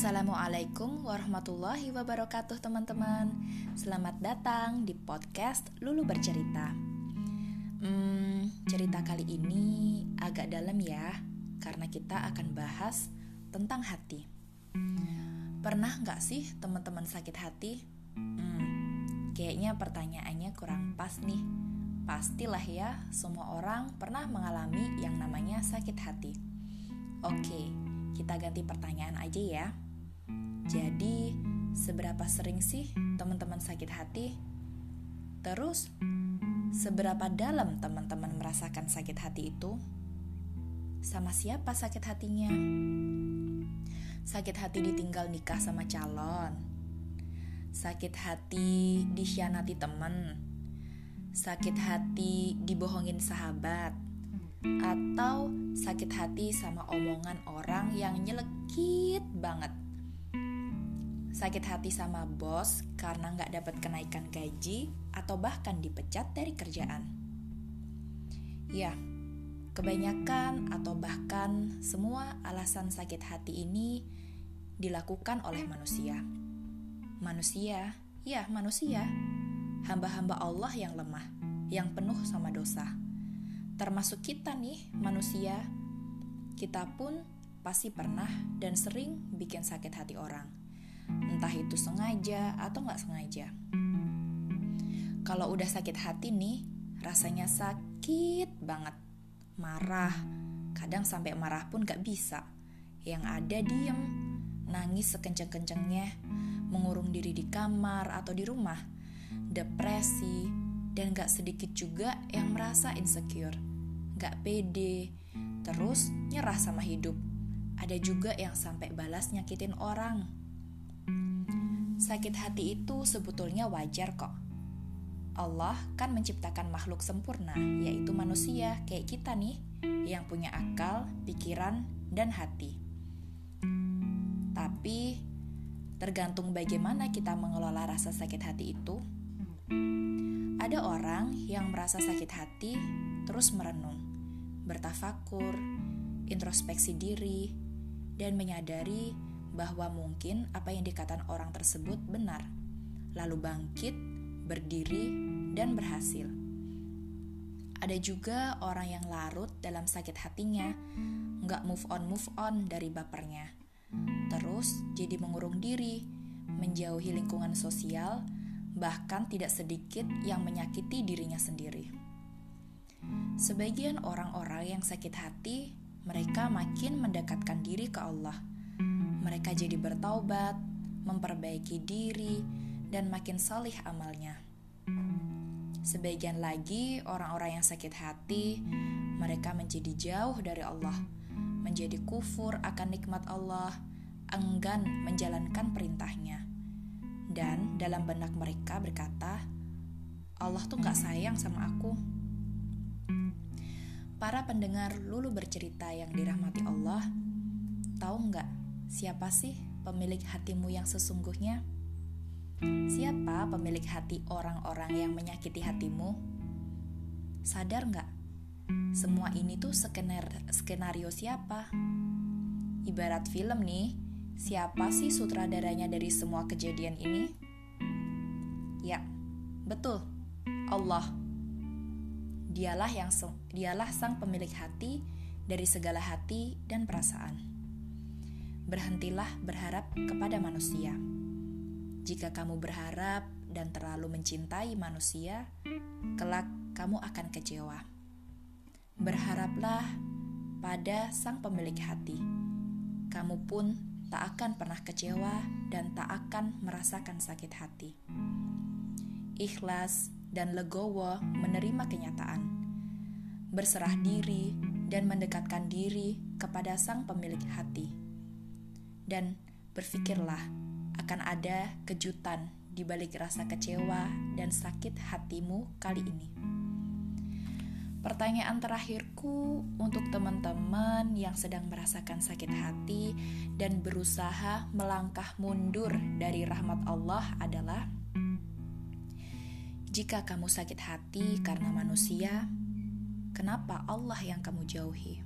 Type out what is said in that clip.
Assalamualaikum warahmatullahi wabarakatuh teman-teman. Selamat datang di podcast Lulu Bercerita. Hmm, Cerita kali ini agak dalam ya Karena kita akan bahas tentang hati. Pernah gak sih teman-teman sakit hati? Hmm, kayaknya pertanyaannya kurang pas nih. Pastilah ya, semua orang pernah mengalami yang namanya sakit hati. Oke, kita ganti pertanyaan aja ya. Jadi, seberapa sering sih teman-teman sakit hati? Terus, seberapa dalam teman-teman merasakan sakit hati itu? Sama siapa sakit hatinya? Sakit hati ditinggal nikah sama calon. Sakit hati dikhianati temen. Sakit hati dibohongin sahabat atau sakit hati sama omongan orang yang nyelekit banget. Sakit hati sama bos karena nggak dapat kenaikan gaji atau bahkan dipecat dari kerjaan. Ya, kebanyakan atau bahkan semua alasan sakit hati ini dilakukan oleh manusia. Manusia, ya manusia, hamba-hamba Allah yang lemah, yang penuh sama dosa termasuk kita nih manusia, kita pun pasti pernah dan sering bikin sakit hati orang. Entah itu sengaja atau nggak sengaja. Kalau udah sakit hati nih, rasanya sakit banget. Marah, kadang sampai marah pun gak bisa. Yang ada diem, nangis sekenceng-kencengnya, mengurung diri di kamar atau di rumah, depresi, dan gak sedikit juga yang merasa insecure gak pede, terus nyerah sama hidup. Ada juga yang sampai balas nyakitin orang. Sakit hati itu sebetulnya wajar kok. Allah kan menciptakan makhluk sempurna, yaitu manusia kayak kita nih, yang punya akal, pikiran, dan hati. Tapi, tergantung bagaimana kita mengelola rasa sakit hati itu. Ada orang yang merasa sakit hati terus merenung bertafakur, introspeksi diri, dan menyadari bahwa mungkin apa yang dikatakan orang tersebut benar, lalu bangkit, berdiri, dan berhasil. Ada juga orang yang larut dalam sakit hatinya, nggak move on move on dari bapernya. Terus jadi mengurung diri, menjauhi lingkungan sosial, bahkan tidak sedikit yang menyakiti dirinya sendiri. Sebagian orang-orang yang sakit hati, mereka makin mendekatkan diri ke Allah. Mereka jadi bertaubat, memperbaiki diri, dan makin salih amalnya. Sebagian lagi orang-orang yang sakit hati, mereka menjadi jauh dari Allah, menjadi kufur akan nikmat Allah, enggan menjalankan perintahnya. Dan dalam benak mereka berkata, Allah tuh gak sayang sama aku Para pendengar Lulu bercerita yang dirahmati Allah, tahu nggak siapa sih pemilik hatimu yang sesungguhnya? Siapa pemilik hati orang-orang yang menyakiti hatimu? Sadar nggak? Semua ini tuh skener skenario siapa? Ibarat film nih, siapa sih sutradaranya dari semua kejadian ini? Ya, betul, Allah Dialah yang dialah sang pemilik hati dari segala hati dan perasaan. Berhentilah berharap kepada manusia. Jika kamu berharap dan terlalu mencintai manusia, kelak kamu akan kecewa. Berharaplah pada sang pemilik hati. Kamu pun tak akan pernah kecewa dan tak akan merasakan sakit hati. Ikhlas dan legowo menerima kenyataan, berserah diri dan mendekatkan diri kepada sang pemilik hati. Dan berpikirlah akan ada kejutan di balik rasa kecewa dan sakit hatimu kali ini. Pertanyaan terakhirku untuk teman-teman yang sedang merasakan sakit hati dan berusaha melangkah mundur dari rahmat Allah adalah: jika kamu sakit hati karena manusia, kenapa Allah yang kamu jauhi?